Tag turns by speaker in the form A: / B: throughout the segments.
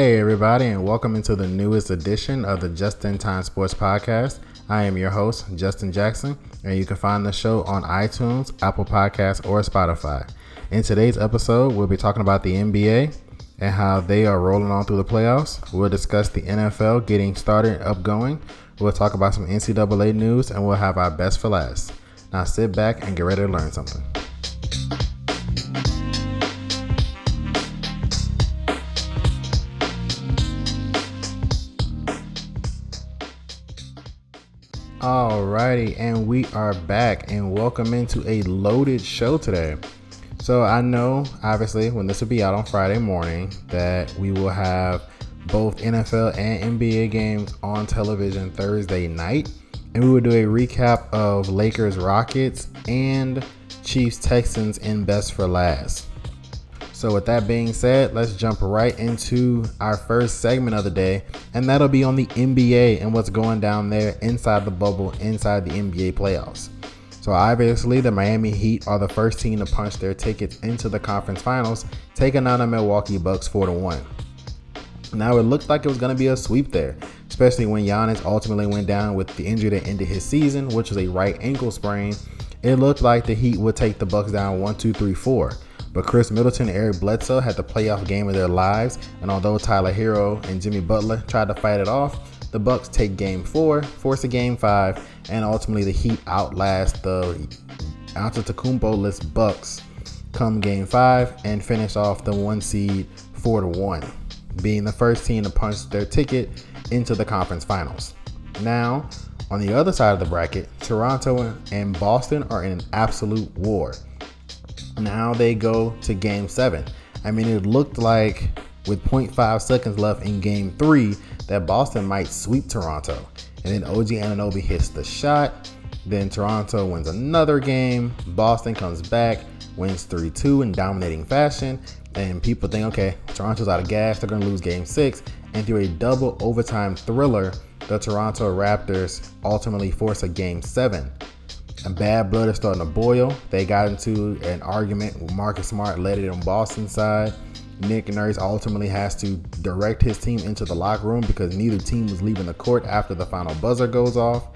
A: Hey, everybody, and welcome into the newest edition of the Just in Time Sports Podcast. I am your host, Justin Jackson, and you can find the show on iTunes, Apple Podcasts, or Spotify. In today's episode, we'll be talking about the NBA and how they are rolling on through the playoffs. We'll discuss the NFL getting started and upgoing. We'll talk about some NCAA news, and we'll have our best for last. Now sit back and get ready to learn something. Alrighty, and we are back and welcome into a loaded show today. So I know, obviously, when this will be out on Friday morning, that we will have both NFL and NBA games on television Thursday night, and we will do a recap of Lakers Rockets and Chiefs Texans in best for last. So, with that being said, let's jump right into our first segment of the day, and that'll be on the NBA and what's going down there inside the bubble, inside the NBA playoffs. So, obviously, the Miami Heat are the first team to punch their tickets into the conference finals, taking on the Milwaukee Bucks 4 to 1. Now, it looked like it was going to be a sweep there, especially when Giannis ultimately went down with the injury that ended his season, which was a right ankle sprain. It looked like the Heat would take the Bucks down 1 2 3 4. But Khris Middleton and Eric Bledsoe had the playoff game of their lives, and although Tyler Herro and Jimmy Butler tried to fight it off, the Bucks take game four, force a game five, and ultimately the Heat outlast the Antetokounmpo-less Bucks come game five and finish off the one seed four to one, being the first team to punch their ticket into the conference finals. Now, on the other side of the bracket, Toronto and Boston are in an absolute war. Now they go to game seven. I mean, it looked like with 0.5 seconds left in game three that Boston might sweep Toronto. And then OG Anunoby hits the shot. Then Toronto wins another game. Boston comes back, wins 3 2 in dominating fashion. And people think, okay, Toronto's out of gas. They're going to lose game six. And through a double overtime thriller, the Toronto Raptors ultimately force a game seven and bad blood is starting to boil. They got into an argument with Marcus Smart, led it on Boston's side. Nick Nurse ultimately has to direct his team into the locker room because neither team was leaving the court after the final buzzer goes off.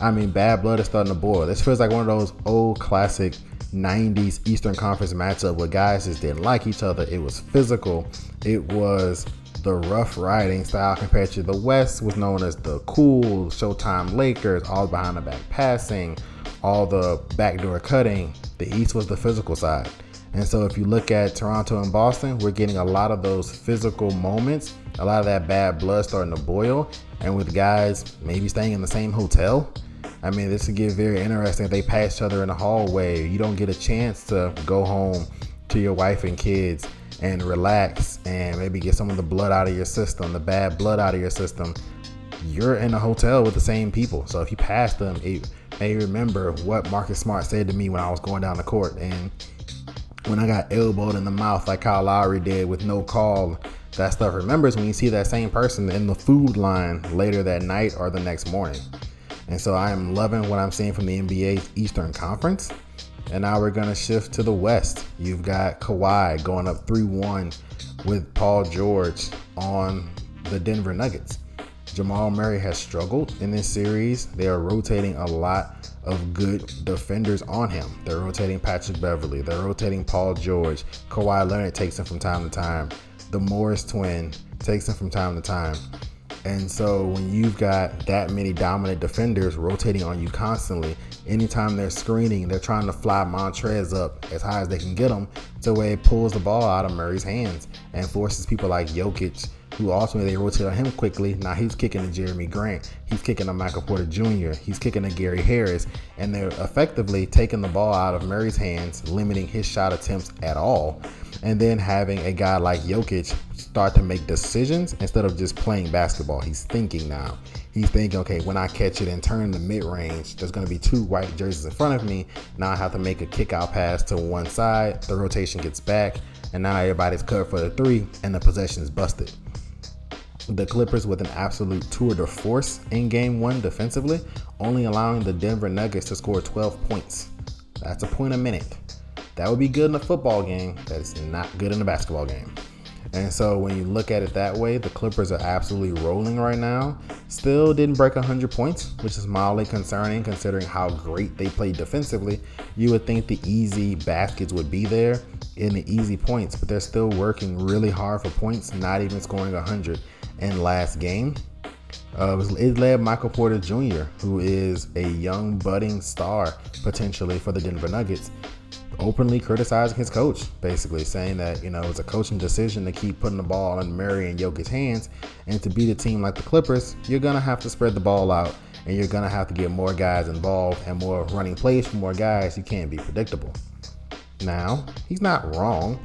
A: I mean, bad blood is starting to boil. This feels like one of those old classic 90s Eastern Conference matchup where guys just didn't like each other. It was physical. It was the rough riding style compared to the West was known as the cool Showtime Lakers, all behind the back passing, all the backdoor cutting. The East was the physical side. And so if you look at Toronto and Boston, we're getting a lot of those physical moments, a lot of that bad blood starting to boil, and with guys maybe staying in the same hotel. I mean, this could get very interesting they pass each other in the hallway. You don't get a chance to go home to your wife and kids and relax and maybe get some of the blood out of your system, the bad blood out of your system. You're in a hotel with the same people. So if you pass them, it may remember what Marcus Smart said to me when I was going down the court. And when I got elbowed in the mouth like Kyle Lowry did with no call, that stuff remembers when you see that same person in the food line later that night or the next morning. And so I am loving what I'm seeing from the NBA Eastern Conference. And now we're going to shift to the West. You've got Kawhi going up 3 1 with Paul George on the Denver Nuggets. Jamal Murray has struggled in this series. They are rotating a lot of good defenders on him. They're rotating Patrick Beverly. They're rotating Paul George. Kawhi Leonard takes him from time to time. The Morris twin takes him from time to time. And so when you've got that many dominant defenders rotating on you constantly, anytime they're screening, they're trying to fly Montrez up as high as they can get him to where it pulls the ball out of Murray's hands and forces people like Jokic who ultimately they rotate on him quickly. Now he's kicking to Jerami Grant. He's kicking to Michael Porter Jr. He's kicking to Gary Harris. And they're effectively taking the ball out of Murray's hands, limiting his shot attempts at all. And then having a guy like Jokic start to make decisions instead of just playing basketball. He's thinking now. He's thinking, okay, when I catch it and turn the mid range, there's going to be two white jerseys in front of me. Now I have to make a kick out pass to one side. The rotation gets back. And now everybody's cut for the three, and the possession is busted the Clippers with an absolute tour de force in game one defensively, only allowing the Denver Nuggets to score 12 points. That's a point a minute. That would be good in a football game. That is not good in a basketball game. And so when you look at it that way, the Clippers are absolutely rolling right now. Still didn't break 100 points, which is mildly concerning considering how great they played defensively. You would think the easy baskets would be there in the easy points, but they're still working really hard for points, not even scoring 100 in last game. Uh, it led Michael Porter Jr., who is a young budding star potentially for the Denver Nuggets openly criticizing his coach, basically saying that you know it's a coaching decision to keep putting the ball in Murray and Jokic's hands, and to beat a team like the Clippers, you're gonna have to spread the ball out, and you're gonna have to get more guys involved and more running plays for more guys. You can't be predictable. Now he's not wrong,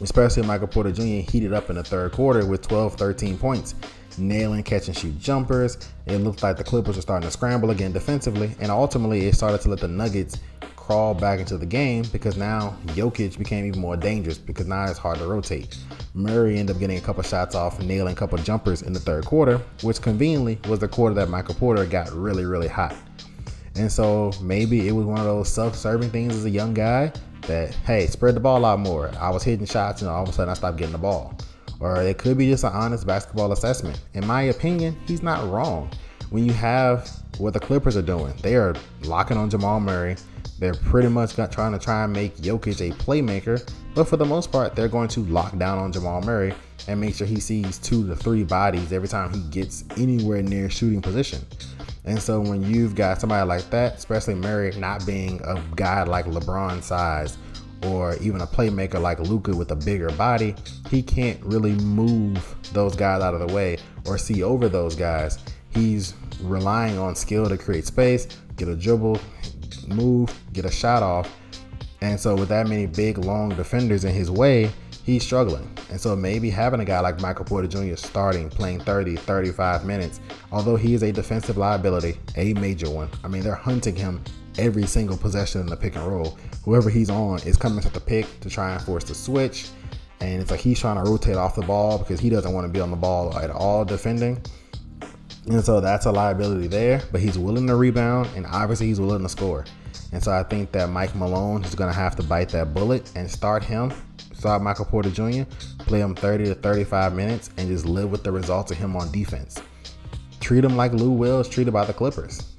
A: especially Michael Porter Jr. heated up in the third quarter with 12, 13 points. Nailing catch and shoot jumpers. It looked like the Clippers were starting to scramble again defensively, and ultimately it started to let the Nuggets crawl back into the game because now Jokic became even more dangerous because now it's hard to rotate. Murray ended up getting a couple shots off, nailing a couple jumpers in the third quarter, which conveniently was the quarter that Michael Porter got really, really hot. And so maybe it was one of those self-serving things as a young guy that, hey, spread the ball out more. I was hitting shots and all of a sudden I stopped getting the ball. Or it could be just an honest basketball assessment. In my opinion, he's not wrong. When you have what the Clippers are doing, they are locking on Jamal Murray. They're pretty much got, trying to try and make Jokic a playmaker, but for the most part, they're going to lock down on Jamal Murray and make sure he sees two to three bodies every time he gets anywhere near shooting position. And so when you've got somebody like that, especially Murray not being a guy like LeBron size or even a playmaker like Luka with a bigger body, he can't really move those guys out of the way or see over those guys. He's relying on skill to create space, get a dribble, move, get a shot off. And so, with that many big, long defenders in his way, he's struggling. And so, maybe having a guy like Michael Porter Jr. starting, playing 30, 35 minutes, although he is a defensive liability, a major one. I mean, they're hunting him every single possession in the pick and roll. Whoever he's on is coming to the pick to try and force the switch. And it's like he's trying to rotate off the ball because he doesn't want to be on the ball at all defending. And so that's a liability there, but he's willing to rebound and obviously he's willing to score. And so I think that Mike Malone is going to have to bite that bullet and start him, start Michael Porter Jr., play him 30 to 35 minutes, and just live with the results of him on defense. Treat him like Lou Will is treated by the Clippers.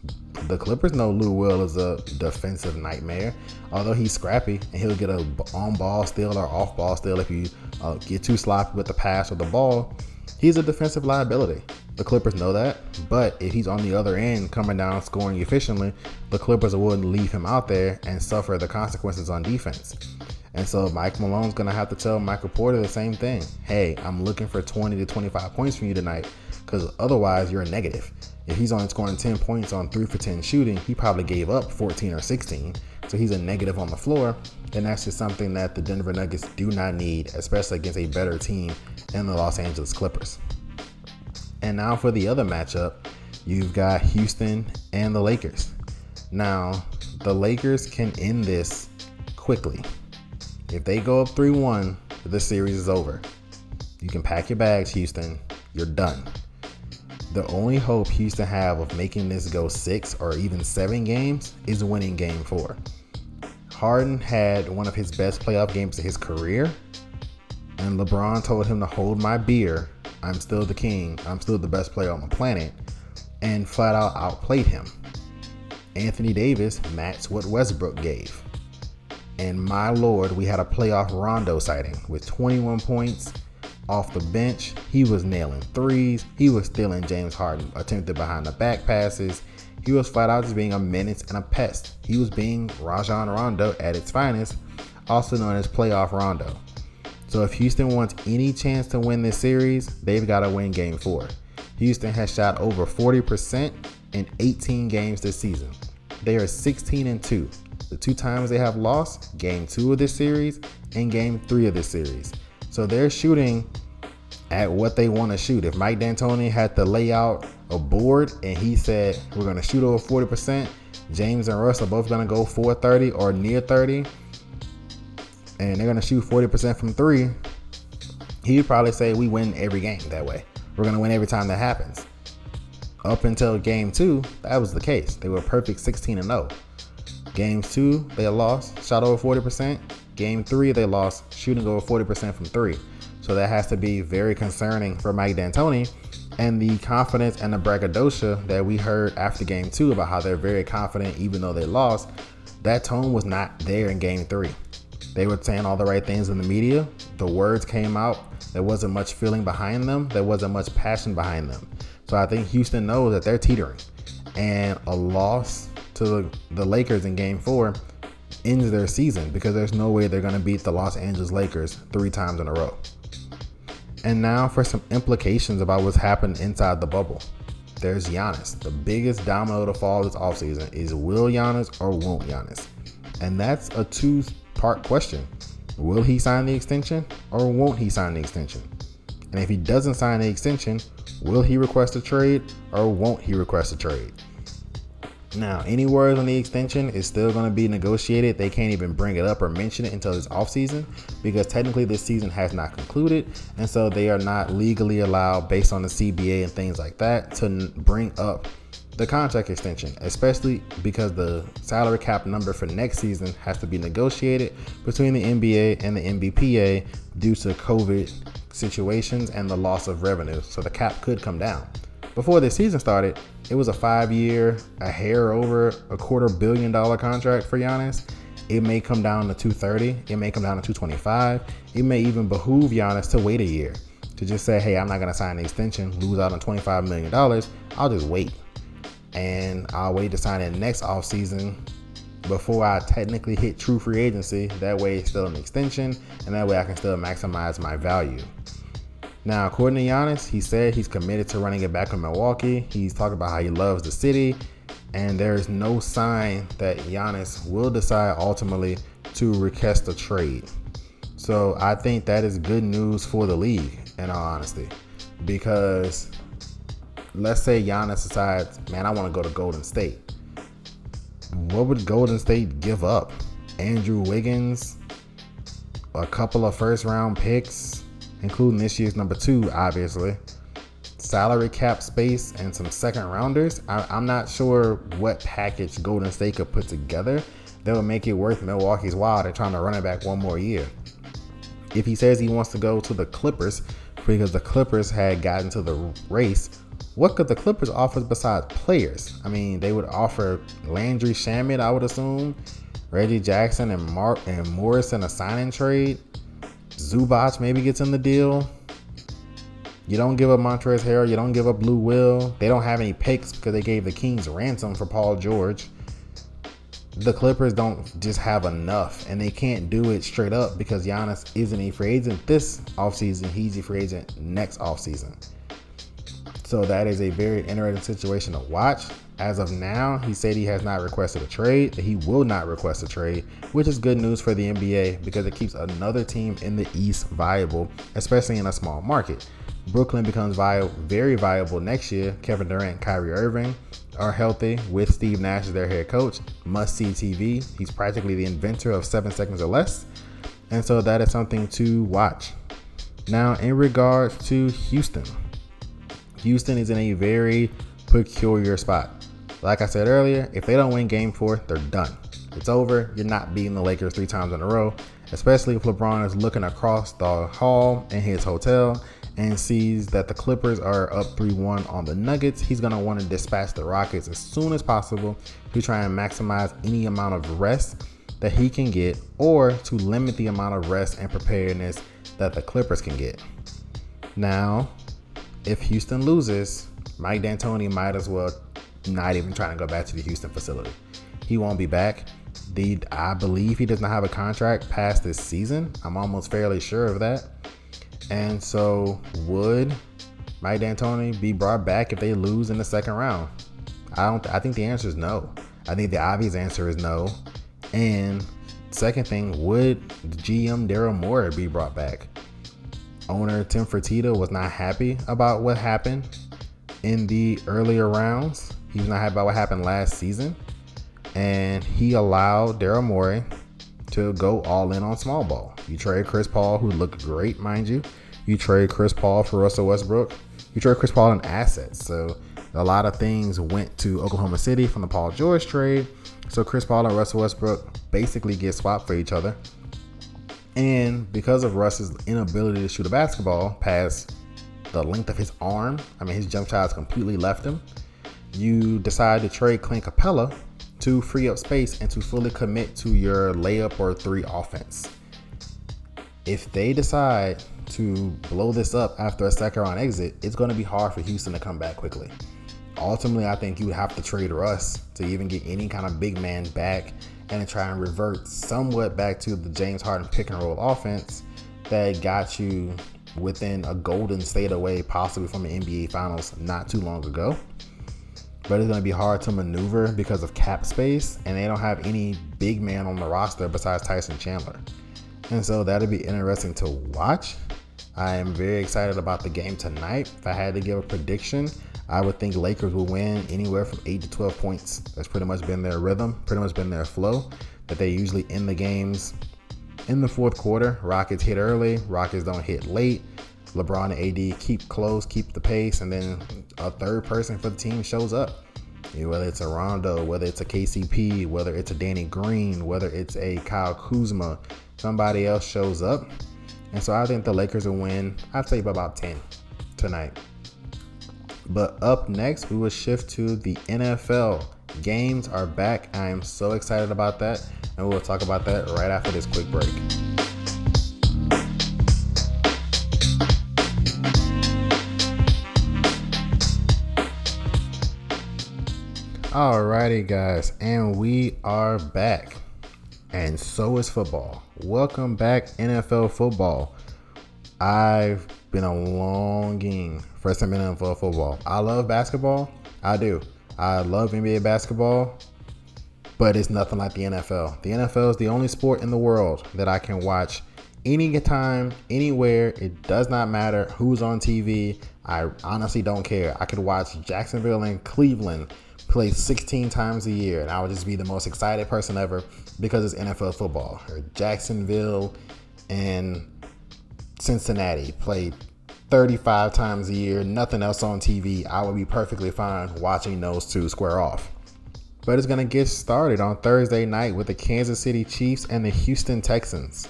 A: The Clippers know Lou Will is a defensive nightmare. Although he's scrappy and he'll get a on ball steal or off ball steal if you uh, get too sloppy with the pass or the ball, he's a defensive liability. The Clippers know that, but if he's on the other end coming down scoring efficiently, the Clippers willing leave him out there and suffer the consequences on defense. And so Mike Malone's gonna have to tell Michael Porter the same thing. Hey, I'm looking for 20 to 25 points from you tonight, because otherwise you're a negative. If he's only scoring 10 points on 3 for 10 shooting, he probably gave up 14 or 16. So he's a negative on the floor. And that's just something that the Denver Nuggets do not need, especially against a better team than the Los Angeles Clippers. And now for the other matchup, you've got Houston and the Lakers. Now, the Lakers can end this quickly. If they go up 3 1, the series is over. You can pack your bags, Houston. You're done. The only hope Houston have of making this go six or even seven games is winning game four. Harden had one of his best playoff games of his career, and LeBron told him to hold my beer I'm still the king. I'm still the best player on the planet, and flat out outplayed him. Anthony Davis matched what Westbrook gave. And my lord, we had a playoff Rondo sighting with 21 points off the bench. He was nailing threes. He was stealing James Harden attempted behind the back passes. He was flat out just being a menace and a pest. He was being Rajon Rondo at its finest, also known as playoff Rondo. So if Houston wants any chance to win this series, they've got to win game four. Houston has shot over 40% in 18 games this season. They are 16 and 2. The two times they have lost, game two of this series and game three of this series. So they're shooting at what they want to shoot. If Mike D'Antoni had to lay out a board and he said, we're going to shoot over 40%, James and Russ are both going to go 430 or near 30 and they're gonna shoot 40% from three, he'd probably say we win every game that way. We're gonna win every time that happens. Up until game two, that was the case. They were perfect 16 and 0. Games two, they lost, shot over 40%. Game three, they lost, shooting over 40% from three. So that has to be very concerning for Mike D'Antoni. And the confidence and the braggadocio that we heard after game two about how they're very confident even though they lost, that tone was not there in game three. They were saying all the right things in the media. The words came out. There wasn't much feeling behind them. There wasn't much passion behind them. So I think Houston knows that they're teetering. And a loss to the, Lakers in game four ends their season because there's no way they're going to beat the Los Angeles Lakers three times in a row. And now for some implications about what's happened inside the bubble. There's Giannis. The biggest domino to fall this offseason is will Giannis or won't Giannis? And that's a two part question. Will he sign the extension or won't he sign the extension? And if he doesn't sign the extension, will he request a trade or won't he request a trade? Now, any words on the extension is still going to be negotiated. They can't even bring it up or mention it until this offseason because technically this season has not concluded. And so they are not legally allowed, based on the CBA and things like that, to bring up the contract extension, especially because the salary cap number for next season has to be negotiated between the NBA and the NBPA due to COVID situations and the loss of revenue. So the cap could come down. Before the season started, it was a five year, a hair over a quarter billion dollar contract for Giannis. It may come down to 230. It may come down to 225. It may even behoove Giannis to wait a year to just say, hey, I'm not going to sign the extension, lose out on $25 million. I'll just wait. And I'll wait to sign it next offseason before I technically hit true free agency. That way, it's still an extension, and that way I can still maximize my value. Now, according to Giannis, he said he's committed to running it back in Milwaukee. He's talking about how he loves the city, and there's no sign that Giannis will decide ultimately to request a trade. So I think that is good news for the league, in all honesty, because let's say Giannis decides, man, I want to go to Golden State. What would Golden State give up? Andrew Wiggins, a couple of first round picks, including this year's number two, obviously. Salary cap space and some second rounders. I, am not sure what package Golden State could put together that would make it worth Milwaukee's while. They're trying to run it back one more year. If he says he wants to go to the Clippers because the Clippers had gotten to the race, what could the Clippers offer besides players? I mean, they would offer Landry Shamet, I would assume, Reggie Jackson and Mark and Morris Morrison a signing trade. Zubac maybe gets in the deal. You don't give up Montrezl Harrell. You don't give up Lou Will. They don't have any picks because they gave the Kings ransom for Paul George. The Clippers don't just have enough, and they can't do it straight up because Giannis isn't a free agent this offseason. He's a free agent next offseason. So that is a very interesting situation to watch. As of now, he said he has not requested a trade, that he will not request a trade, which is good news for the NBA because it keeps another team in the East viable, especially in a small market. Brooklyn becomes viable, very viable next year. Kevin Durant, Kyrie Irving are healthy with Steve Nash as their head coach. Must see TV. He's practically the inventor of seven seconds or less. And so that is something to watch. Now, in regards to Houston, Houston is in a very peculiar spot. Like I said earlier, if they don't win game four, they're done. It's over. You're not beating the Lakers three times in a row, especially if LeBron is looking across the hall in his hotel and sees that the Clippers are up 3 1 on the Nuggets. He's going to want to dispatch the Rockets as soon as possible to try and maximize any amount of rest that he can get or to limit the amount of rest and preparedness that the Clippers can get. Now, if Houston loses, Mike D'Antoni might as well not even try to go back to the Houston facility. He won't be back. The I believe he does not have a contract past this season. I'm almost fairly sure of that. And so would Mike D'Antoni be brought back if they lose in the second round? I don't. I think the answer is no. I think the obvious answer is no. And second thing, would GM Daryl Morey be brought back? Owner Tim Fertitta was not happy about what happened in the earlier rounds. He was not happy about what happened last season, and he allowed Daryl Morey to go all in on small ball. You trade Chris Paul, who looked great, mind you. You trade Chris Paul for Russell Westbrook. You trade Chris Paul in assets. So a lot of things went to Oklahoma City from the Paul George trade. So Chris Paul and Russell Westbrook basically get swapped for each other. And because of Russ's inability to shoot a basketball past the length of his arm, I mean, his jump shot has completely left him. You decide to trade Clint Capela to free up space and to fully commit to your layup or three offense. If they decide to blow this up after a second round exit, it's going to be hard for Houston to come back quickly. Ultimately, I think you would have to trade Russ to even get any kind of big man back and try and revert somewhat back to the James Harden pick and roll offense that got you within a golden state away, possibly from the NBA Finals not too long ago. But it's going to be hard to maneuver because of cap space, and they don't have any big man on the roster besides Tyson Chandler. And so that'll be interesting to watch. I am very excited about the game tonight. If I had to give a prediction, I would think Lakers will win anywhere from 8 to 12 points. That's pretty much been their rhythm, pretty much been their flow. That they usually end the games in the fourth quarter. Rockets hit early, Rockets don't hit late. LeBron and AD keep close, keep the pace, and then a third person for the team shows up. Whether it's a Rondo, whether it's a KCP, whether it's a Danny Green, whether it's a Kyle Kuzma, somebody else shows up and so I think the Lakers will win, I'd say by about 10 tonight. But up next, we will shift to the NFL. Games are back. I am so excited about that. And we'll talk about that right after this quick break. Alrighty, guys, and we are back and so is football. Welcome back, NFL football. I've been a longing for some for football. I love basketball. I do. I love NBA basketball, but it's nothing like the NFL. The NFL is the only sport in the world that I can watch anytime, anywhere. It does not matter who's on TV. I honestly don't care. I could watch Jacksonville and Cleveland play 16 times a year, and I would just be the most excited person ever because it's NFL football. Or Jacksonville and Cincinnati played 35 times a year, nothing else on TV. I would be perfectly fine watching those two square off. But it's going to get started on Thursday night with the Kansas City Chiefs and the Houston Texans.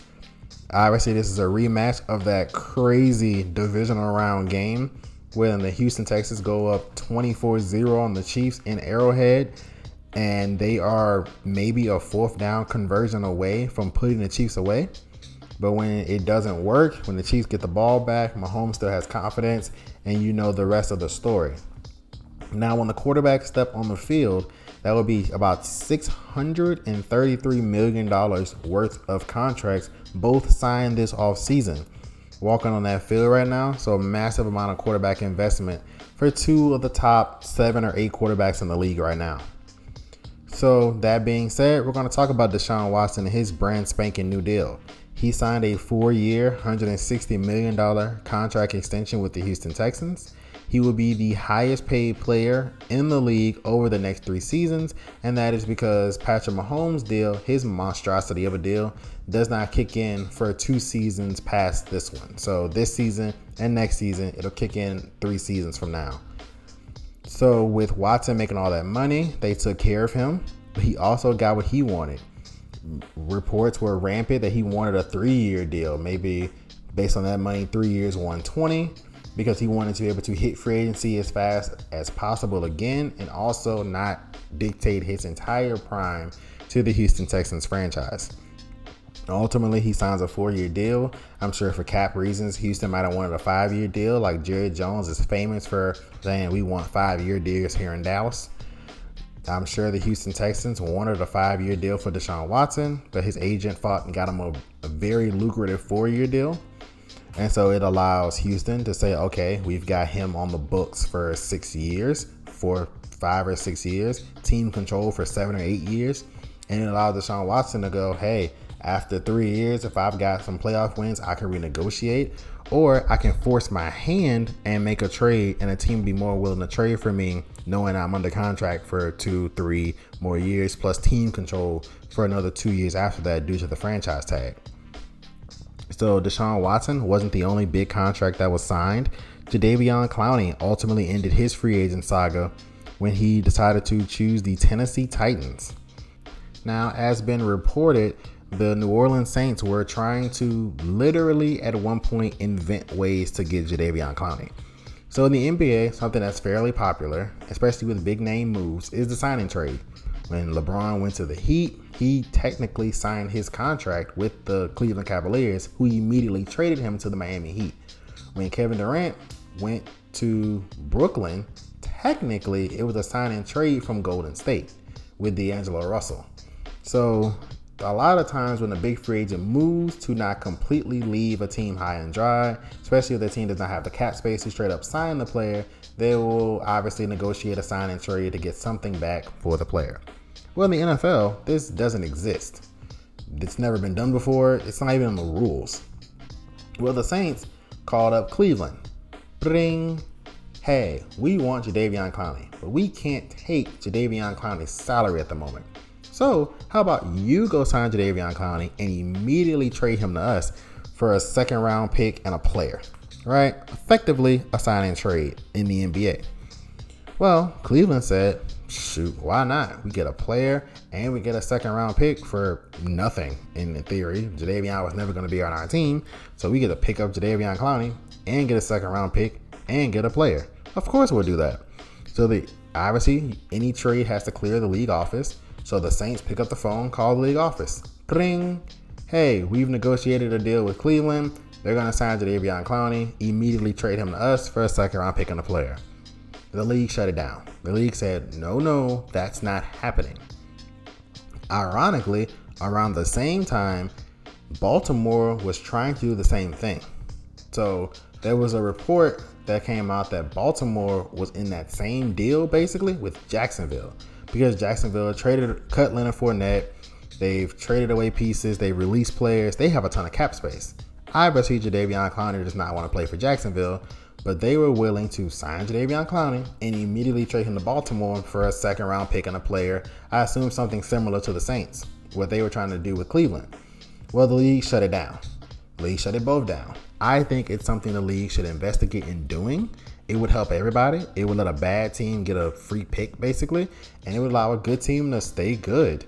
A: Obviously, this is a rematch of that crazy divisional round game when the Houston Texans go up 24 0 on the Chiefs in Arrowhead. And they are maybe a fourth down conversion away from putting the Chiefs away. But when it doesn't work, when the Chiefs get the ball back, Mahomes still has confidence, and you know the rest of the story. Now, when the quarterback step on the field, that would be about $633 million worth of contracts, both signed this offseason walking on that field right now. So a massive amount of quarterback investment for two of the top seven or eight quarterbacks in the league right now. So that being said, we're going to talk about Deshaun Watson and his brand spanking new deal. He signed a four-year, $160 million contract extension with the Houston Texans. He will be the highest paid player in the league over the next three seasons, and that is because Patrick Mahomes' deal, his monstrosity of a deal, does not kick in for two seasons past this one. So this season and next season, it'll kick in three seasons from now. So with Watson making all that money, they took care of him. But he also got what he wanted. Reports were rampant that he wanted a three-year deal, maybe based on that money, three years, 120 because he wanted to be able to hit free agency as fast as possible again and also not dictate his entire prime to the Houston Texans franchise. Ultimately, he signs a four year deal. I'm sure for cap reasons, Houston might have wanted a five year deal, like Jerry Jones is famous for saying we want five year deals here in Dallas. I'm sure the Houston Texans wanted a five year deal for Deshaun Watson, but his agent fought and got him a, a very lucrative four year deal. And so it allows Houston to say, okay, we've got him on the books for six years, for five or six years, team control for seven or eight years. And it allows Deshaun Watson to go, hey, after three years, if I've got some playoff wins, I can renegotiate. Or I can force my hand and make a trade, and a team be more willing to trade for me, knowing I'm under contract for two, three more years, plus team control for another two years after that due to the franchise tag. So Deshaun Watson wasn't the only big contract that was signed. Jadeveon Clowney ultimately ended his free agent saga when he decided to choose the Tennessee Titans. Now, as been reported, the New Orleans Saints were trying to literally at one point invent ways to get Jadeveon Clowney. So in the NBA, something that's fairly popular, especially with big name moves, is the signing trade. When LeBron went to the Heat, he technically signed his contract with the Cleveland Cavaliers, who immediately traded him to the Miami Heat. When Kevin Durant went to Brooklyn, technically it was a sign and trade from Golden State with D'Angelo Russell. So a lot of times when a big free agent moves to not completely leave a team high and dry, especially if the team does not have the cap space to straight up sign the player, they will obviously negotiate a sign and trade to get something back for the player. Well, in the NFL, this doesn't exist. It's never been done before. It's not even in the rules. Well, the Saints called up Cleveland. Bring, hey, we want Jadeveon Clowney, but we can't take Jadeveon Clowney's salary at the moment. So, how about you go sign Jadeveon Clowney and immediately trade him to us for a second round pick and a player, right? Effectively, a sign and trade in the NBA. Well, Cleveland said, shoot, why not? We get a player and we get a second round pick for nothing in theory. Jadeveon was never going to be on our team. So we get to pick up Jadeveon Clowney and get a second round pick and get a player. Of course, we'll do that. So the obviously any trade has to clear the league office. So the Saints pick up the phone, call the league office. Ring. Hey, we've negotiated a deal with Cleveland. They're going to sign Jadeveon Clowney, immediately trade him to us for a second round pick and a player. The league shut it down. The league said, no, no, that's not happening. Ironically, around the same time, Baltimore was trying to do the same thing. So there was a report that came out that Baltimore was in that same deal basically with Jacksonville because Jacksonville traded cut Leonard Fournette. They've traded away pieces. They released players. They have a ton of cap space. I Obviously, Jadeveon Clowney does not want to play for Jacksonville, but they were willing to sign Jadeveon Clowney and immediately trade him to Baltimore for a second round pick and a player. I assume something similar to the Saints, what they were trying to do with Cleveland. Well, the league shut it down. The league shut it both down. I think it's something the league should investigate in doing it would help everybody. It would let a bad team get a free pick, basically, and it would allow a good team to stay good.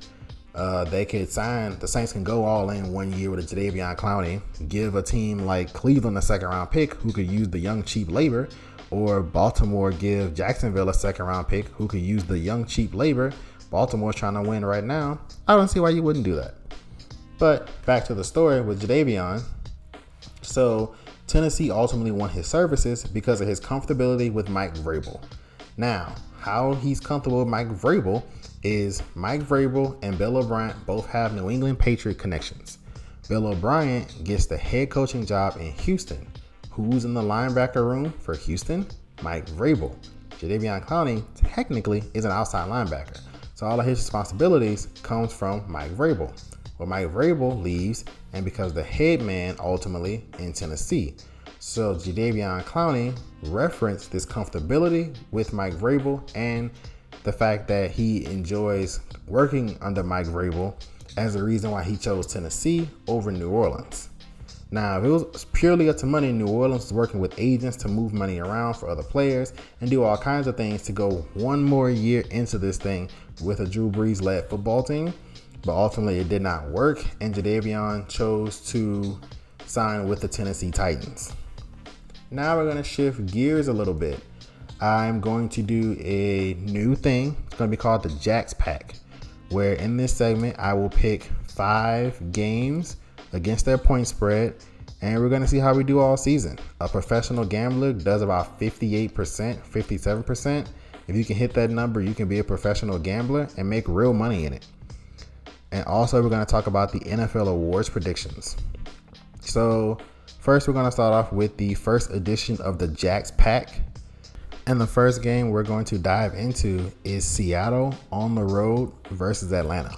A: Uh, they could sign the Saints can go all in one year with a Jadeveon Clowney, give a team like Cleveland a second round pick who could use the young cheap labor, or Baltimore give Jacksonville a second round pick who could use the young cheap labor. Baltimore's trying to win right now. I don't see why you wouldn't do that. But back to the story with Jadeveon. So Tennessee ultimately won his services because of his comfortability with Mike Vrabel. Now, how he's comfortable with Mike Vrabel is Mike Vrabel and Bill O'Brien both have New England Patriot connections. Bill O'Brien gets the head coaching job in Houston. Who's in the linebacker room for Houston? Mike Vrabel. Jadeveon Clowney technically is an outside linebacker, so all of his responsibilities comes from Mike Vrabel. Well, Mike Vrabel leaves and becomes the head man ultimately in Tennessee. So Jadeveon Clowney referenced this comfortability with Mike Vrabel and the fact that he enjoys working under Mike Vrabel as the reason why he chose Tennessee over New Orleans. Now, if it was purely up to money, New Orleans is working with agents to move money around for other players and do all kinds of things to go one more year into this thing with a Drew Brees led football team but ultimately it did not work, and Jadeveon chose to sign with the Tennessee Titans. Now we're going to shift gears a little bit. I'm going to do a new thing. It's going to be called the Jacks Pack, where in this segment I will pick five games against their point spread, and we're going to see how we do all season. A professional gambler does about 58%, 57%. If you can hit that number, you can be a professional gambler and make real money in it. And also, we're going to talk about the NFL awards predictions. So, first, we're going to start off with the first edition of the Jacks Pack. And the first game we're going to dive into is Seattle on the road versus Atlanta.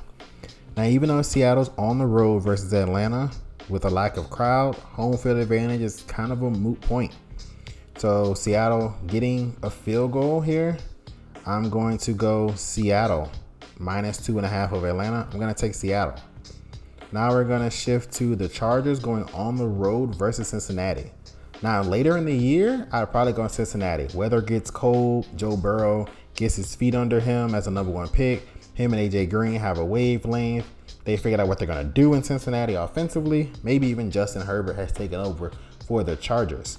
A: Now, even though Seattle's on the road versus Atlanta with a lack of crowd, home field advantage is kind of a moot point. So, Seattle getting a field goal here, I'm going to go Seattle minus two and a half of Atlanta. I'm going to take Seattle. Now we're going to shift to the Chargers going on the road versus Cincinnati. Now, later in the year, I'd probably go to Cincinnati. Weather gets cold, Joe Burrow gets his feet under him as a number one pick. Him and AJ Green have a wavelength. They figured out what they're going to do in Cincinnati offensively. Maybe even Justin Herbert has taken over for the Chargers.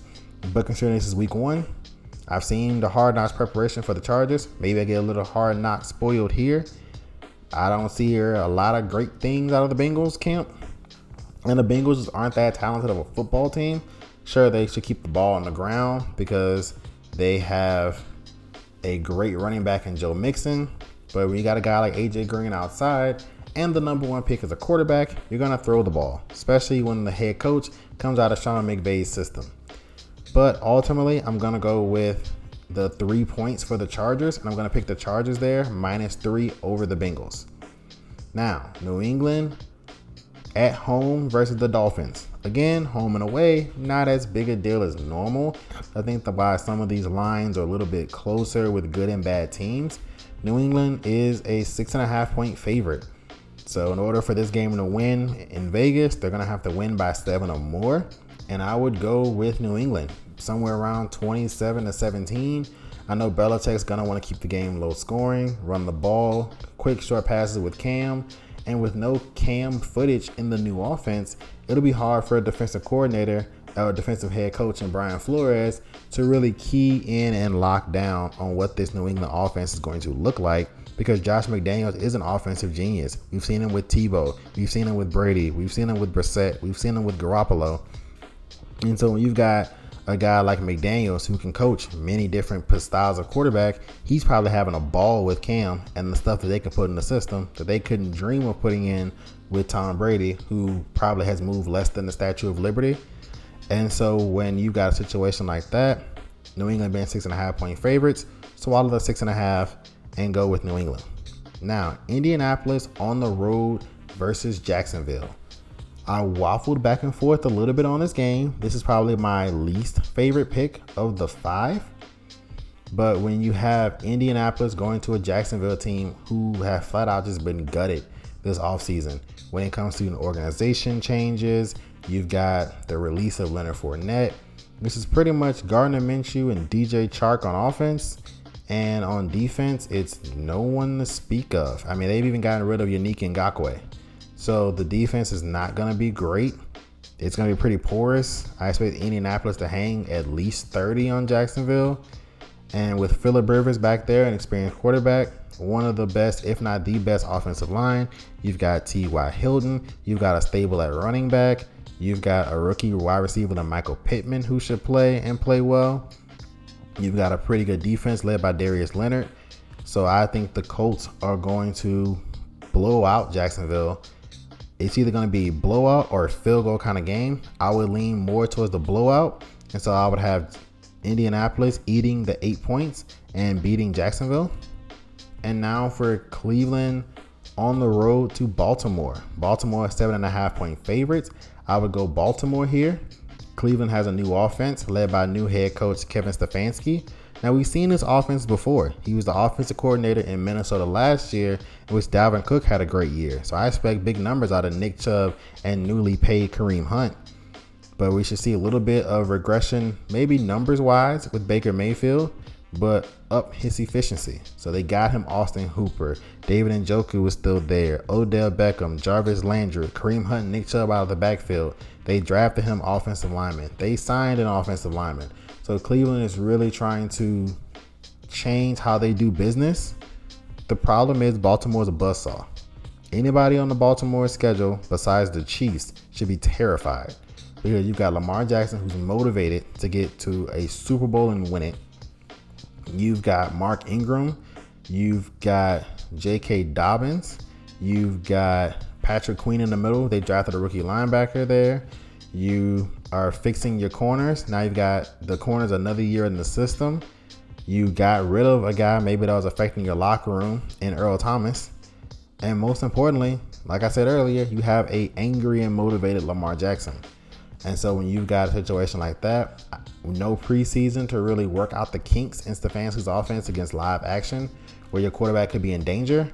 A: But considering this is week one, I've seen the hard knocks preparation for the Chargers. Maybe I get a little hard knock spoiled here. I don't see here a lot of great things out of the Bengals camp. And the Bengals aren't that talented of a football team. Sure, they should keep the ball on the ground because they have a great running back in Joe Mixon. But when you got a guy like AJ Green outside and the number one pick as a quarterback, you're going to throw the ball, especially when the head coach comes out of Sean McVay's system. But ultimately, I'm going to go with the three points for the Chargers, and I'm going to pick the Chargers there, minus three over the Bengals. Now, New England at home versus the Dolphins. Again, home and away, not as big a deal as normal. I think that why some of these lines are a little bit closer with good and bad teams. New England is a six and a half point favorite. So, in order for this game to win in Vegas, they're going to have to win by seven or more. And I would go with New England, somewhere around 27 to 17. I know Belichick's to want to keep the game low scoring, run the ball, quick short passes with Cam. And with no Cam footage in the new offense, it'll be hard for a defensive coordinator or defensive head coach and Brian Flores to really key in and lock down on what this New England offense is going to look like because Josh McDaniels is an offensive genius. We've seen him with Tebow, we've seen him with Brady, we've seen him with Brissett, we've seen him with Garoppolo. And so when you've got a guy like McDaniels who can coach many different styles of quarterback, he's probably having a ball with Cam and the stuff that they can put in the system that they couldn't dream of putting in with Tom Brady, who probably has moved less than the Statue of Liberty. And so when you got a situation like that, New England being six and a half point favorites, swallow the six and a half and go with New England. Now, Indianapolis on the road versus Jacksonville. I waffled back and forth a little bit on this game. This is probably my least favorite pick of the five. But when you have Indianapolis going to a Jacksonville team who have flat out just been gutted this offseason, when it comes to an organization changes, you've got the release of Leonard Fournette. This is pretty much Gardner Minshew and DJ Chark on offense. And on defense, it's no one to speak of. I mean, they've even gotten rid of Yannick Ngakoue. So the defense is not going to be great. It's going to be pretty porous. I expect Indianapolis to hang at least 30 on Jacksonville. And with Philip Rivers back there, an experienced quarterback, one of the best, if not the best, offensive line. You've got T.Y. Hilton. You've got a stable at running back. You've got a rookie wide receiver, Michael Pittman, who should play and play well. You've got a pretty good defense led by Darius Leonard. So I think the Colts are going to blow out Jacksonville it's either going to be blowout or field goal kind of game. I would lean more towards the blowout. And so I would have Indianapolis eating the eight points and beating Jacksonville. And now for Cleveland on the road to Baltimore. Baltimore seven and a half point favorites. I would go Baltimore here. Cleveland has a new offense led by new head coach Kevin Stefanski. Now we've seen this offense before. He was the offensive coordinator in Minnesota last year, in which Dalvin Cook had a great year. So I expect big numbers out of Nick Chubb and newly paid Kareem Hunt. But we should see a little bit of regression, maybe numbers wise, with Baker Mayfield, but up his efficiency. So they got him Austin Hooper. David and Njoku was still there. Odell Beckham, Jarvis Landry, Kareem Hunt, Nick Chubb out of the backfield. They drafted him offensive lineman. They signed an offensive lineman. So Cleveland is really trying to change how they do business. The problem is Baltimore's a buzzsaw. Anybody on the Baltimore schedule besides the Chiefs should be terrified because you've got Lamar Jackson who's motivated to get to a Super Bowl and win it. You've got Mark Ingram. You've got J.K. Dobbins. You've got Patrick Queen in the middle. They drafted a rookie linebacker there. You are fixing your corners. Now you've got the corners another year in the system. You got rid of a guy maybe that was affecting your locker room in Earl Thomas. And most importantly, like I said earlier, you have a angry and motivated Lamar Jackson. And so when you've got a situation like that, no preseason to really work out the kinks in Stefanski's offense against live action, where your quarterback could be in danger,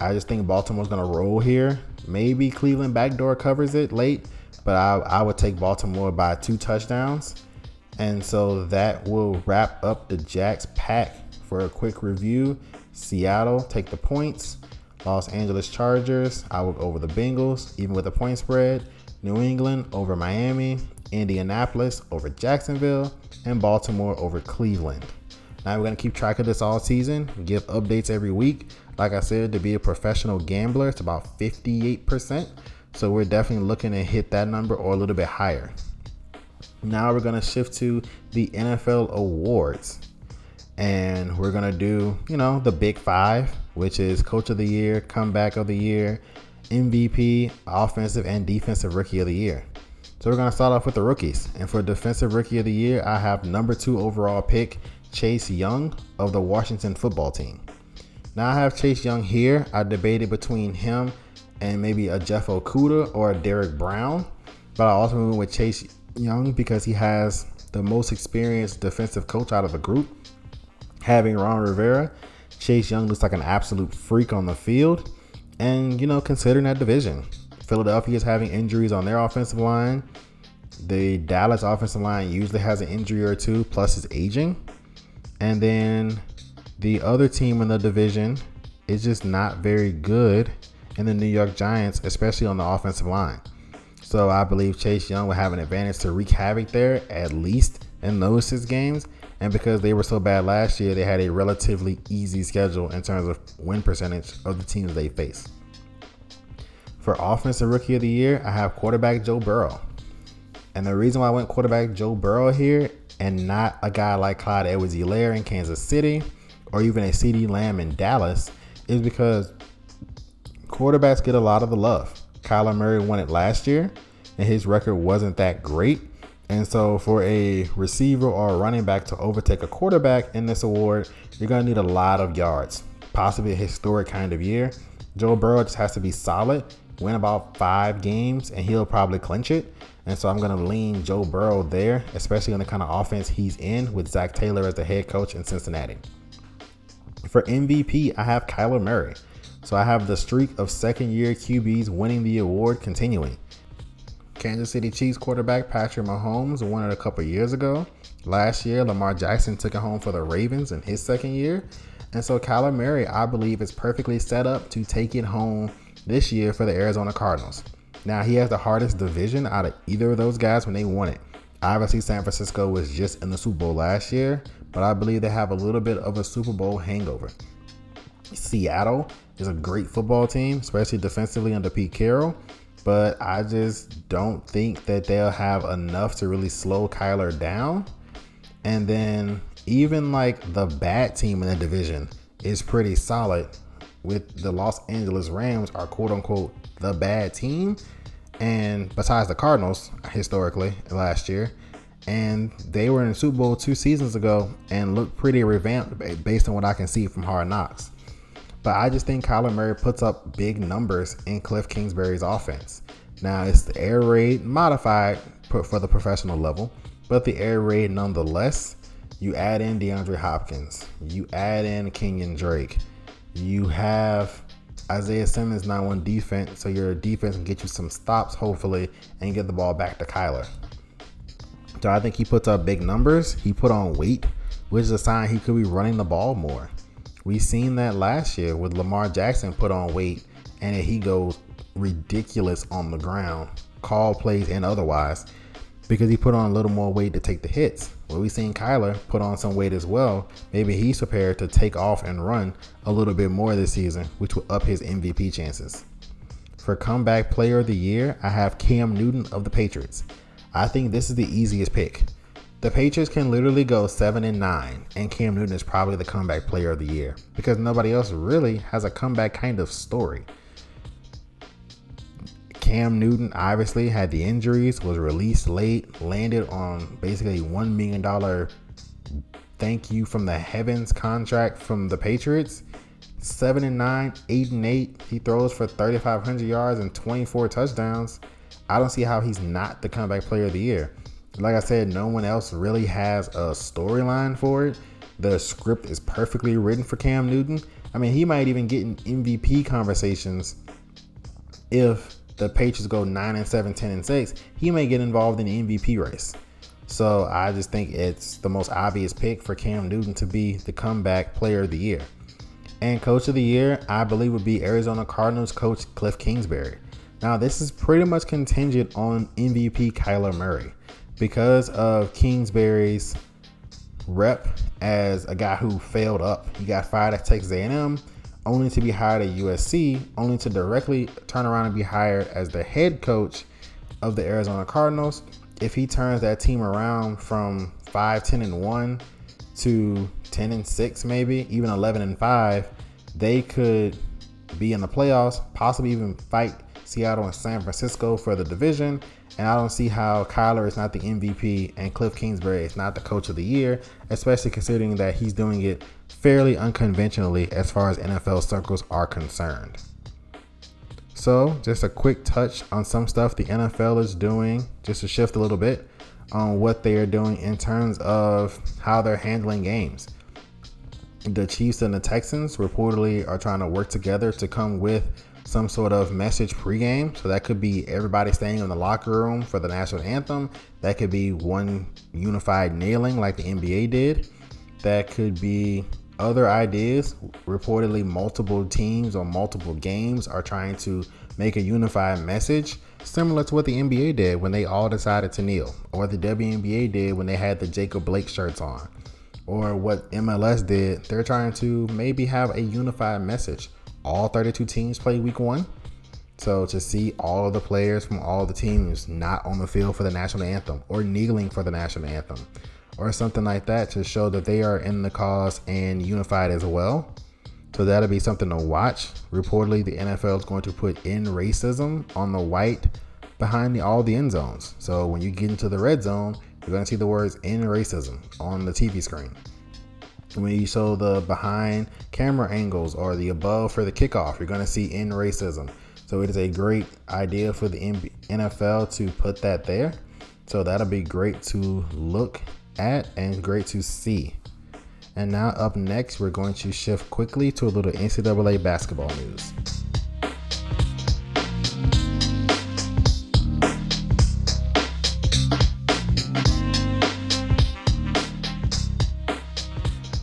A: I just think Baltimore's going to roll here. Maybe Cleveland backdoor covers it late, but I, I would take Baltimore by two touchdowns. And so that will wrap up the Jacks pack for a quick review. Seattle take the points. Los Angeles Chargers, I will go over the Bengals, even with the point spread. New England over Miami, Indianapolis over Jacksonville, and Baltimore over Cleveland. Now we're gonna keep track of this all season, give updates every week. Like I said, to be a professional gambler, it's about 58%. So we're definitely looking to hit that number or a little bit higher. Now we're gonna shift to the NFL awards. And we're gonna do, you know, the big five, which is coach of the year, comeback of the year, MVP, offensive and defensive rookie of the year. So we're going to start off with the rookies. And for defensive rookie of the year, I have number two overall pick, Chase Young of the Washington football team. Now I have Chase Young here. I debated between him and maybe a Jeff Okudah or a Derrick Brown. But I also went with Chase Young because he has the most experienced defensive coach out of the group. Having Ron Rivera, Chase Young looks like an absolute freak on the field. And, you know, considering that division, Philadelphia is having injuries on their offensive line. The Dallas offensive line usually has an injury or two, plus is aging. And then the other team in the division is just not very good in the New York Giants, especially on the offensive line. So I believe Chase Young will have an advantage to wreak havoc there, at least in those six games. And because they were so bad last year, they had a relatively easy schedule in terms of win percentage of the teams they face. For Offensive Rookie of the Year, I have quarterback Joe Burrow. And the reason why I went quarterback Joe Burrow here and not a guy like Clyde Edwards Helaire in Kansas City or even a CeeDee Lamb in Dallas is because quarterbacks get a lot of the love. Kyler Murray won it last year, and his record wasn't that great. And so, for a receiver or a running back to overtake a quarterback in this award, you're going to need a lot of yards, possibly a historic kind of year. Joe Burrow just has to be solid win about five games, and he'll probably clinch it. And so I'm going to lean Joe Burrow there, especially on the kind of offense he's in with Zac Taylor as the head coach in Cincinnati. For MVP, I have Kyler Murray. So I have the streak of second year QBs winning the award continuing. Kansas City Chiefs quarterback Patrick Mahomes won it a couple years ago. Last year, Lamar Jackson took it home for the Ravens in his second year. And so Kyler Murray, I believe, is perfectly set up to take it home this year for the Arizona Cardinals. Now, he has the hardest division out of either of those guys when they won it. Obviously, San Francisco was just in the Super Bowl last year, but I believe they have a little bit of a Super Bowl hangover. Seattle is a great football team, especially defensively under Pete Carroll, but I just don't think that they'll have enough to really slow Kyler down. And then even like the bad team in the division is pretty solid with the Los Angeles Rams are quote unquote the bad team. And besides the Cardinals, historically last year, and they were in the Super Bowl two seasons ago and looked pretty revamped based on what I can see from Hard Knocks. But I just think Kyler Murray puts up big numbers in Cliff Kingsbury's offense. Now it's the air raid modified for the professional level, but the air raid nonetheless. You add in DeAndre Hopkins, you add in Kenyan Drake, you have Isaiah Simmons now on defense, so your defense can get you some stops, hopefully, and get the ball back to Kyler. So I think he puts up big numbers. He put on weight, which is a sign he could be running the ball more. We seen that last year with Lamar Jackson put on weight, and he goes ridiculous on the ground, call plays and otherwise, because he put on a little more weight to take the hits. Well, we've seen Kyler put on some weight as well. Maybe he's prepared to take off and run a little bit more this season, which will up his MVP chances. For comeback player of the year, I have Cam Newton of the Patriots. I think this is the easiest pick. The Patriots can literally go 7 and 9, and Cam Newton is probably the comeback player of the year because nobody else really has a comeback kind of story. Cam Newton obviously had the injuries, was released late, landed on basically $1 million thank you from the heavens contract from the Patriots. 7 and 9, 8 and 8. He throws for 3,500 yards and 24 touchdowns. I don't see how he's not the comeback player of the year. Like I said, no one else really has a storyline for it. The script is perfectly written for Cam Newton. I mean, he might even get in MVP conversations if the Patriots go 9 and 7, 10 and 6, he may get involved in the MVP race. So I just think it's the most obvious pick for Cam Newton to be the comeback player of the year. And coach of the year, I believe, would be Arizona Cardinals coach Cliff Kingsbury. Now, this is pretty much contingent on MVP Kyler Murray because of Kingsbury's rep as a guy who failed up. He got fired at Texas A&M, only to be hired at USC, only to directly turn around and be hired as the head coach of the Arizona Cardinals. If he turns that team around from 5, 10, and 1 to 10 and 6, maybe even 11 and 5, they could be in the playoffs, possibly even fight Seattle and San Francisco for the division. And I don't see how Kyler is not the MVP and Cliff Kingsbury is not the coach of the year, especially considering that he's doing it fairly unconventionally as far as NFL circles are concerned. So, just a quick touch on some stuff the NFL is doing, just to shift a little bit on what they are doing in terms of how they're handling games. The Chiefs and the Texans reportedly are trying to work together to come with some sort of message pregame. So that could be everybody staying in the locker room for the national anthem. That could be one unified nailing like the NBA did. That could be other ideas. Reportedly, multiple teams or multiple games are trying to make a unified message, similar to what the NBA did when they all decided to kneel, or the WNBA did when they had the Jacob Blake shirts on, or what MLS did. They're trying to maybe have a unified message all 32 teams play week one. So to see all of the players from all the teams not on the field for the national anthem or kneeling for the national anthem or something like that to show that they are in the cause and unified as well. So that'll be something to watch. Reportedly, the NFL is going to put in racism on the white behind the, all the end zones. So when you get into the red zone, you're going to see the words in racism on the TV screen when you show the behind camera angles or the above for the kickoff, you're going to see in racism. So it is a great idea for the NFL to put that there. So that'll be great to look at and great to see. And now, up next, we're going to shift quickly to a little NCAA basketball news.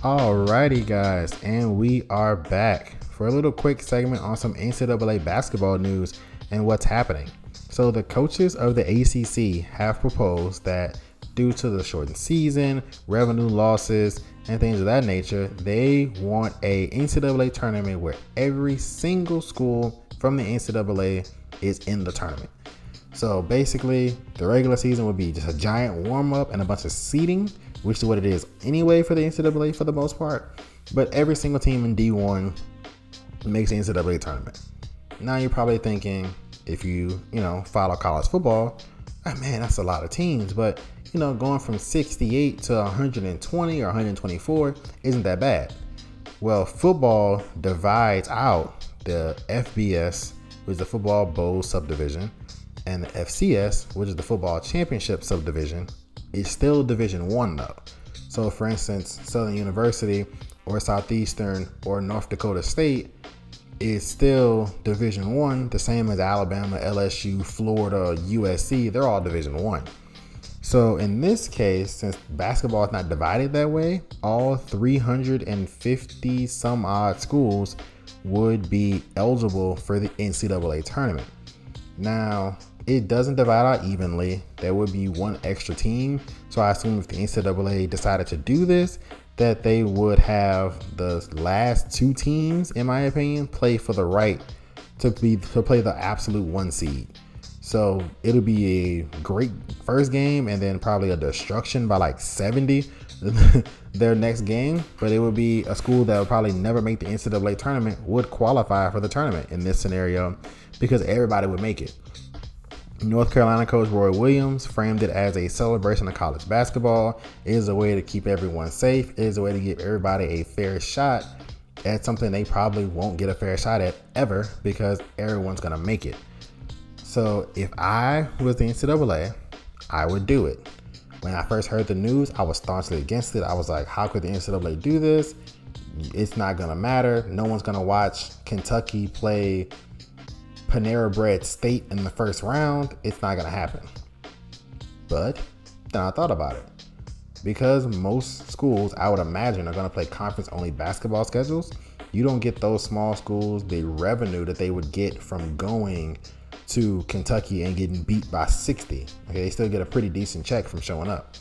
A: Alrighty, guys, and we are back for a little quick segment on some NCAA basketball news and what's happening. So, the coaches of the ACC have proposed that due to the shortened season, revenue losses, and things of that nature, they want a NCAA tournament where every single school from the NCAA is in the tournament. So basically, the regular season would be just a giant warm up and a bunch of seeding which is what it is anyway for the NCAA for the most part. But every single team in D1 makes the NCAA tournament. Now you're probably thinking, if you you know follow college football, oh, man, that's a lot of teams. But you know, going from 68 to 120 or 124 isn't that bad. Well, football divides out the FBS, which is the Football Bowl subdivision, and the FCS, which is the Football Championship subdivision, it's still Division One though. So, for instance, Southern University or Southeastern or North Dakota State is still Division One, the same as Alabama, LSU, Florida, USC. They're all Division One. So in this case, since basketball is not divided that way, all 350 some odd schools would be eligible for the NCAA tournament. Now, it doesn't divide out evenly. There would be one extra team. So I assume if the NCAA decided to do this, that they would have the last two teams, in my opinion, play for the right to be to play the absolute one seed. So it'll be a great first game and then probably a destruction by like 70 their next game. But it would be a school that would probably never make the NCAA tournament would qualify for the tournament in this scenario because everybody would make it. North Carolina coach Roy Williams framed it as a celebration of college basketball. It is a way to keep everyone safe. It is a way to give everybody a fair shot at something they probably won't get a fair shot at ever because everyone's going to make it. So if I was the NCAA, I would do it. When I first heard the news, I was staunchly against it. I was like, how could the NCAA do this? It's not going to matter. No one's going to watch Kentucky play Panera Bread State in the first round, it's not going to happen. But then I thought about it. Because most schools, I would imagine, are going to play conference only basketball schedules, you don't get those small schools the revenue that they would get from going to Kentucky and getting beat by 60. Okay, they still get a pretty decent check from showing up.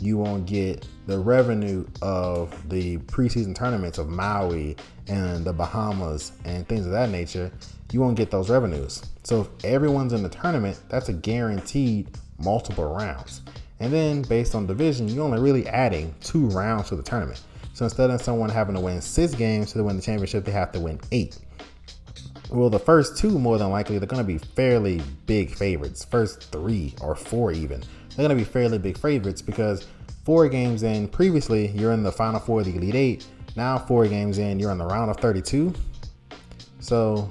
A: You won't get the revenue of the preseason tournaments of Maui and the Bahamas and things of that nature. You won't get those revenues. So if everyone's in the tournament, that's a guaranteed multiple rounds. And then based on division, you're only really adding two rounds to the tournament. So instead of someone having to win six games to win the championship, they have to win eight. Well, the first two, more than likely, they're going to be fairly big favorites. First three or four, even. They're going to be fairly big favorites because four games in, previously, you're in the final four of the Elite Eight. Now, four games in, you're in the round of 32. So,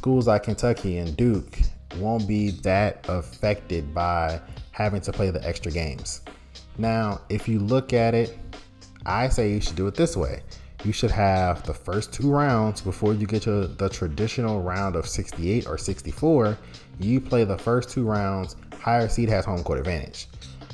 A: schools like Kentucky and Duke won't be that affected by having to play the extra games. Now, if you look at it, I say you should do it this way. You should have the first two rounds before you get to the traditional round of 68 or 64. You play the first two rounds, higher seed has home court advantage.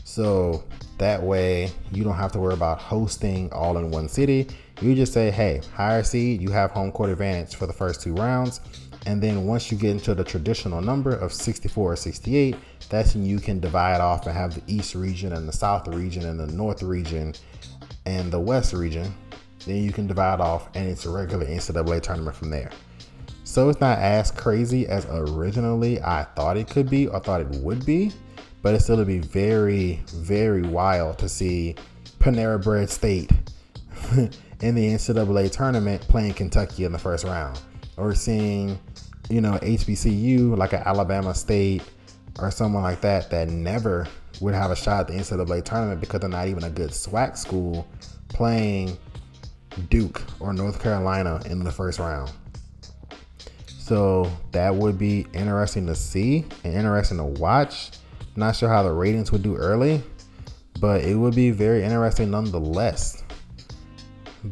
A: So that way you don't have to worry about hosting all in one city. You just say, hey, higher seed, you have home court advantage for the first two rounds. And then once you get into the traditional number of 64 or 68, that's when you can divide off and have the East region and the South region and the North region and the West region. Then you can divide off and it's a regular NCAA tournament from there. So it's not as crazy as originally I thought it could be or thought it would be, but it's still be very, very wild to see Panera Bread State in the NCAA tournament playing Kentucky in the first round, or seeing you know, HBCU like an Alabama State or someone like that that never would have a shot at the NCAA tournament because they're not even a good SWAC school playing Duke or North Carolina in the first round. So that would be interesting to see and interesting to watch. Not sure how the ratings would do early, but it would be very interesting nonetheless.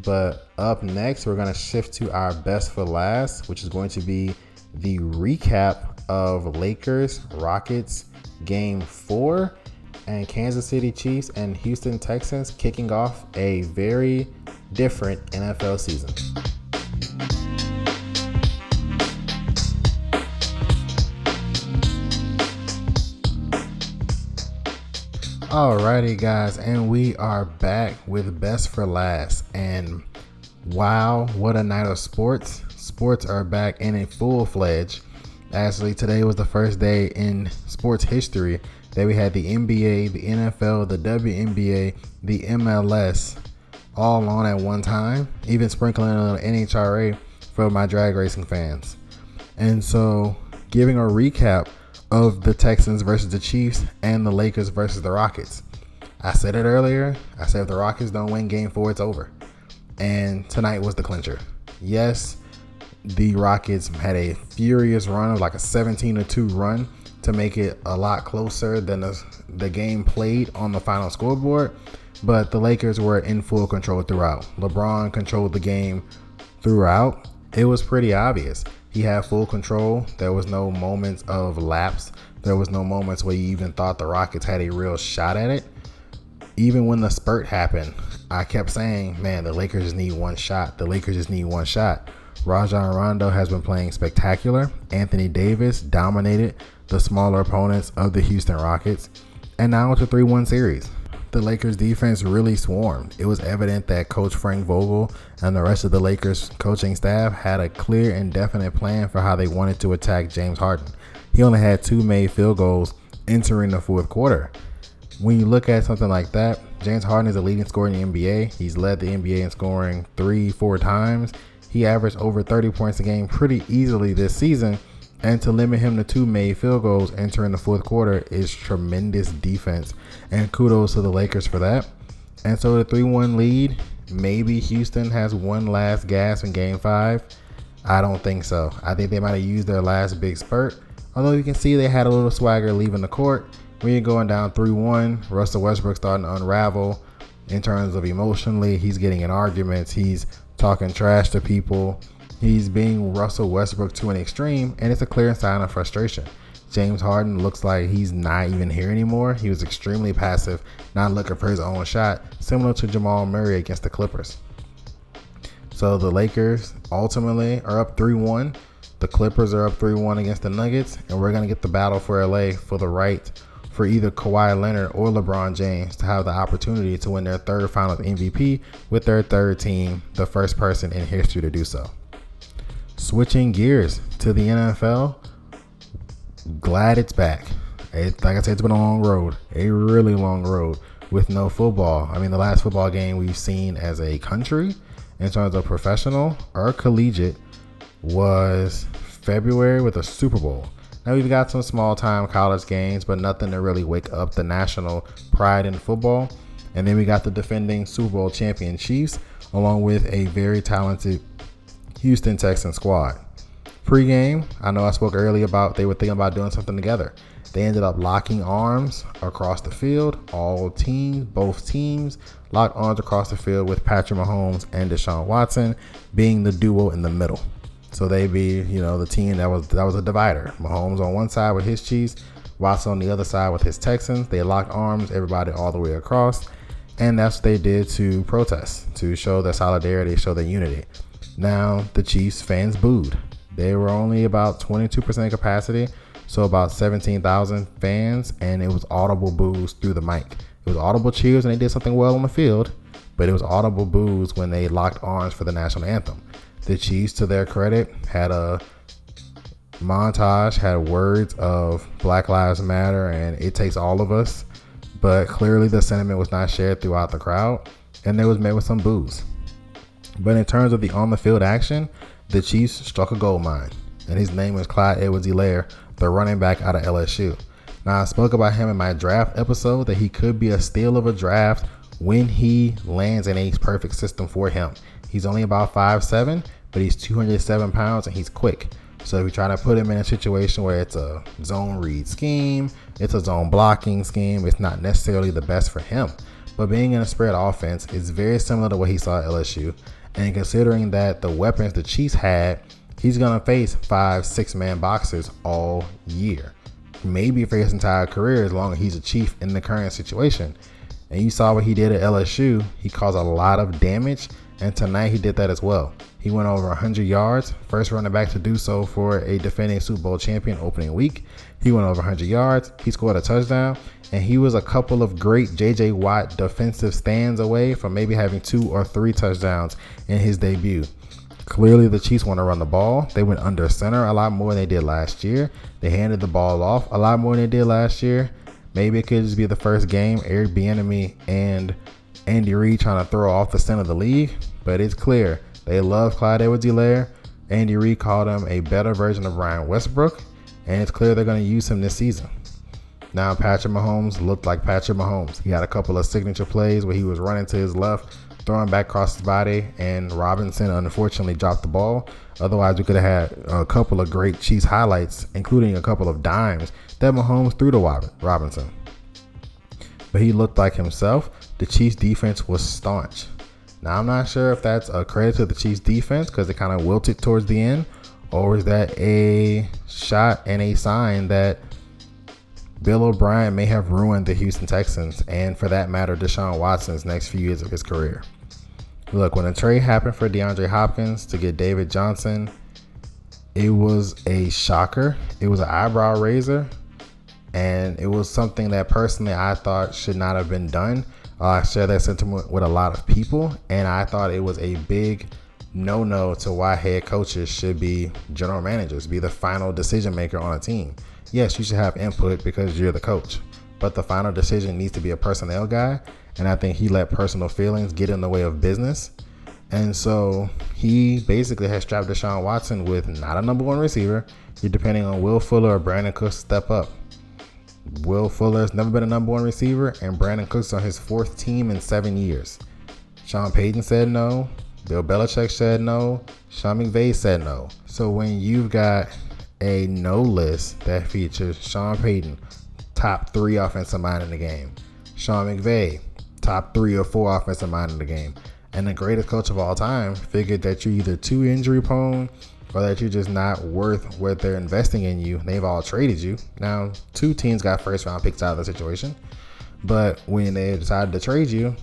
A: But up next, we're going to shift to our best for last, which is going to be the recap of Lakers Rockets game four and Kansas City Chiefs and Houston Texans kicking off a very different NFL season. Alrighty, guys, and we are back with Best for Last. And wow, what a night of sports! sports are back in a full fledged. Actually, today was the first day in sports history that we had the NBA, the NFL, the WNBA, the MLS all on at one time, even sprinkling on NHRA for my drag racing fans. And so, giving a recap of the Texans versus the Chiefs and the Lakers versus the Rockets. I said it earlier. I said if the Rockets don't win game four, it's over. And tonight was the clincher. Yes, the Rockets had a furious run of like a 17 to 2 run to make it a lot closer than the, the game played on the final scoreboard. But the Lakers were in full control throughout. LeBron controlled the game throughout. It was pretty obvious. He had full control. There was no moments of lapse. There was no moments where you even thought the Rockets had a real shot at it. Even when the spurt happened, I kept saying, man, the Lakers just need one shot. The Lakers just need one shot. Rajon Rondo has been playing spectacular. Anthony Davis dominated the smaller opponents of the Houston Rockets. And now it's a 3 1 series. The Lakers defense really swarmed. It was evident that Coach Frank Vogel and the rest of the Lakers coaching staff had a clear and definite plan for how they wanted to attack James Harden. He only had two made field goals entering the fourth quarter. When you look at something like that, James Harden is a leading scorer in the NBA. He's led the NBA in scoring three, four times. He averaged over 30 points a game pretty easily this season. And to limit him to two made field goals entering the fourth quarter is tremendous defense. And kudos to the Lakers for that. And so the 3 1 lead, maybe Houston has one last gas in game five. I don't think so. I think they might have used their last big spurt. Although you can see they had a little swagger leaving the court. When you're going down 3 1, Russell Westbrook starting to unravel in terms of emotionally. He's getting in arguments. He's talking trash to people. He's being Russell Westbrook to an extreme, and it's a clear sign of frustration. James Harden looks like he's not even here anymore. He was extremely passive, not looking for his own shot, similar to Jamal Murray against the Clippers. So the Lakers ultimately are up 3 1. The Clippers are up 3 1 against the Nuggets. And we're going to get the battle for LA for the right for either Kawhi Leonard or LeBron James to have the opportunity to win their third finals MVP with their third team, the first person in history to do so. Switching gears to the NFL, glad it's back. It, like I said, it's been a long road, a really long road with no football. I mean, the last football game we've seen as a country in terms of professional or collegiate was February with a Super Bowl. Now we've got some small time college games, but nothing to really wake up the national pride in football. And then we got the defending Super Bowl champion Chiefs, along with a very talented Houston Texans squad. Pre-game, I know I spoke earlier about they were thinking about doing something together. They ended up locking arms across the field. All teams, both teams, locked arms across the field with Patrick Mahomes and Deshaun Watson being the duo in the middle. So they be, you know, the team that was that was a divider. Mahomes on one side with his Chiefs, Watson on the other side with his Texans. They locked arms, everybody all the way across, and that's what they did to protest, to show their solidarity, show their unity. Now the Chiefs fans booed. They were only about 22% capacity, so about 17,000 fans, and it was audible boos through the mic. It was audible cheers, and they did something well on the field, but it was audible boos when they locked arms for the national anthem. The Chiefs, to their credit, had a montage, had words of Black Lives Matter and it takes all of us. But clearly, the sentiment was not shared throughout the crowd, and it was met with some boos. But in terms of the on the field action, the Chiefs struck a gold mine, and his name is Clyde Edwards-Helaire, the running back out of LSU. Now, I spoke about him in my draft episode that he could be a steal of a draft when he lands in a perfect system for him. He's only about five seven, but he's 207 pounds and he's quick. So if you try to put him in a situation where it's a zone read scheme, it's a zone blocking scheme, it's not necessarily the best for him. But being in a spread offense is very similar to what he saw at LSU. And considering that the weapons the Chiefs had, he's gonna face five, six man boxers all year. Maybe for his entire career as long as he's a chief in the current situation. And you saw what he did at LSU. He caused a lot of damage and tonight he did that as well. He went over 100 yards, first running back to do so for a defending Super Bowl champion opening week. He went over 100 yards, he scored a touchdown, and he was a couple of great JJ Watt defensive stands away from maybe having two or three touchdowns in his debut. Clearly, the Chiefs want to run the ball. They went under center a lot more than they did last year. They handed the ball off a lot more than they did last year. Maybe it could just be the first game. Eric Bieniemy and Andy Reid trying to throw off the center of the league, but it's clear they love Clyde Edwards-Helaire. Andy Reid called him a better version of Brian Westbrook, and it's clear they're going to use him this season. Now, Patrick Mahomes looked like Patrick Mahomes. He had a couple of signature plays where he was running to his left, throwing back across his body, and Robinson unfortunately dropped the ball. Otherwise, we could have had a couple of great Chiefs highlights, including a couple of dimes that Mahomes threw to Robinson. But he looked like himself the Chiefs defense was staunch. Now I'm not sure if that's a credit to the Chiefs defense because it kind of wilted towards the end, or is that a shot and a sign that Bill O'Brien may have ruined the Houston Texans and, for that matter, Deshaun Watson's next few years of his career. Look, when a trade happened for DeAndre Hopkins to get David Johnson, it was a shocker. It was an eyebrow raiser, and it was something that personally I thought should not have been done. Uh, I share that sentiment with a lot of people, and I thought it was a big no no to why head coaches should be general managers, be the final decision maker on a team. Yes, you should have input because you're the coach, but the final decision needs to be a personnel guy, and I think he let personal feelings get in the way of business. And so he basically has strapped Deshaun Watson with not a number one receiver. You're depending on Will Fuller or Brandin Cooks to step up. Will Fuller has never been a number one receiver, and Brandin Cooks on his fourth team in seven years. Sean Payton said no. Bill Belichick said no. Sean McVay said no. So when you've got a no list that features Sean Payton, top three offensive mind in the game, Sean McVay, top three or four offensive mind in the game, and the greatest coach of all time figured that you're either too injury prone or that you're just not worth what they're investing in you. They've all traded you. Now, two teams got first round picks out of the situation, but when they decided to trade you,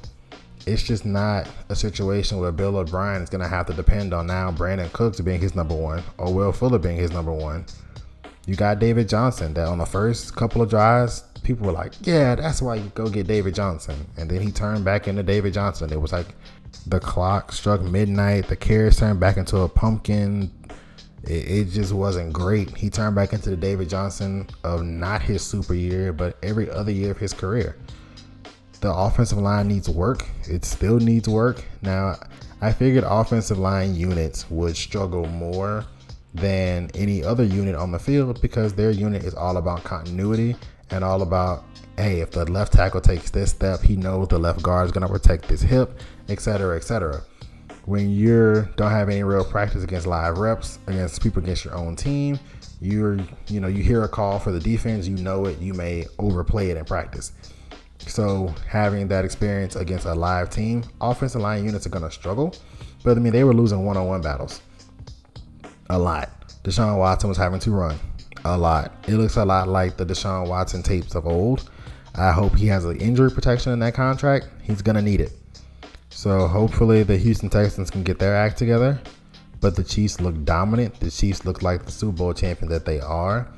A: it's just not a situation where Bill O'Brien is going to have to depend on now Brandin Cooks being his number one or Will Fuller being his number one. You got David Johnson that on the first couple of drives, people were like, yeah, that's why you go get David Johnson. And then he turned back into David Johnson. It was like the clock struck midnight, the carriage turned back into a pumpkin. It, it just wasn't great. He turned back into the David Johnson of not his super year, but every other year of his career. The offensive line needs work. It still needs work. Now, I figured offensive line units would struggle more than any other unit on the field because their unit is all about continuity and all about hey, if the left tackle takes this step, he knows the left guard is going to protect his hip, etc., etc. When you don't have any real practice against live reps against people against your own team, you're you know you hear a call for the defense, you know it, you may overplay it in practice. So having that experience against a live team, offensive line units are going to struggle. But I mean, they were losing one-on-one battles a lot. Deshaun Watson was having to run a lot. It looks a lot like the Deshaun Watson tapes of old. I hope he has an injury protection in that contract. He's going to need it. So hopefully the Houston Texans can get their act together. But the Chiefs look dominant. The Chiefs look like the Super Bowl champion that they are.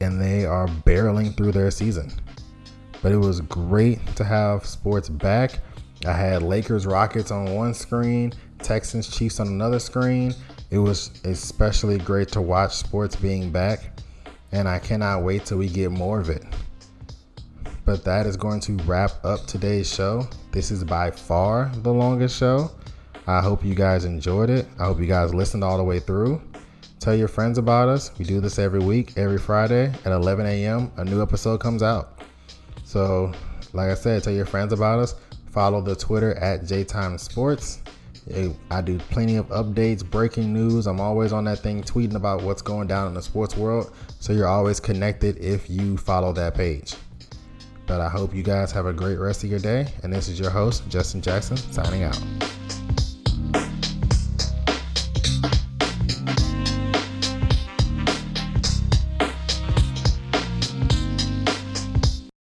A: And they are barreling through their season. But it was great to have sports back. I had Lakers Rockets on one screen, Texans Chiefs on another screen. It was especially great to watch sports being back and I cannot wait till we get more of it. But that is going to wrap up today's show. This is by far the longest show. I hope you guys enjoyed it. I hope you guys listened all the way through. Tell your friends about us. We do this every week, every Friday at 11 a.m. A new episode comes out. So, like I said, tell your friends about us. Follow the Twitter at JTime Sports. I do plenty of updates, breaking news. I'm always on that thing tweeting about what's going down in the sports world. So you're always connected if you follow that page. But I hope you guys have a great rest of your day. And this is your host, Justin Jackson, signing out.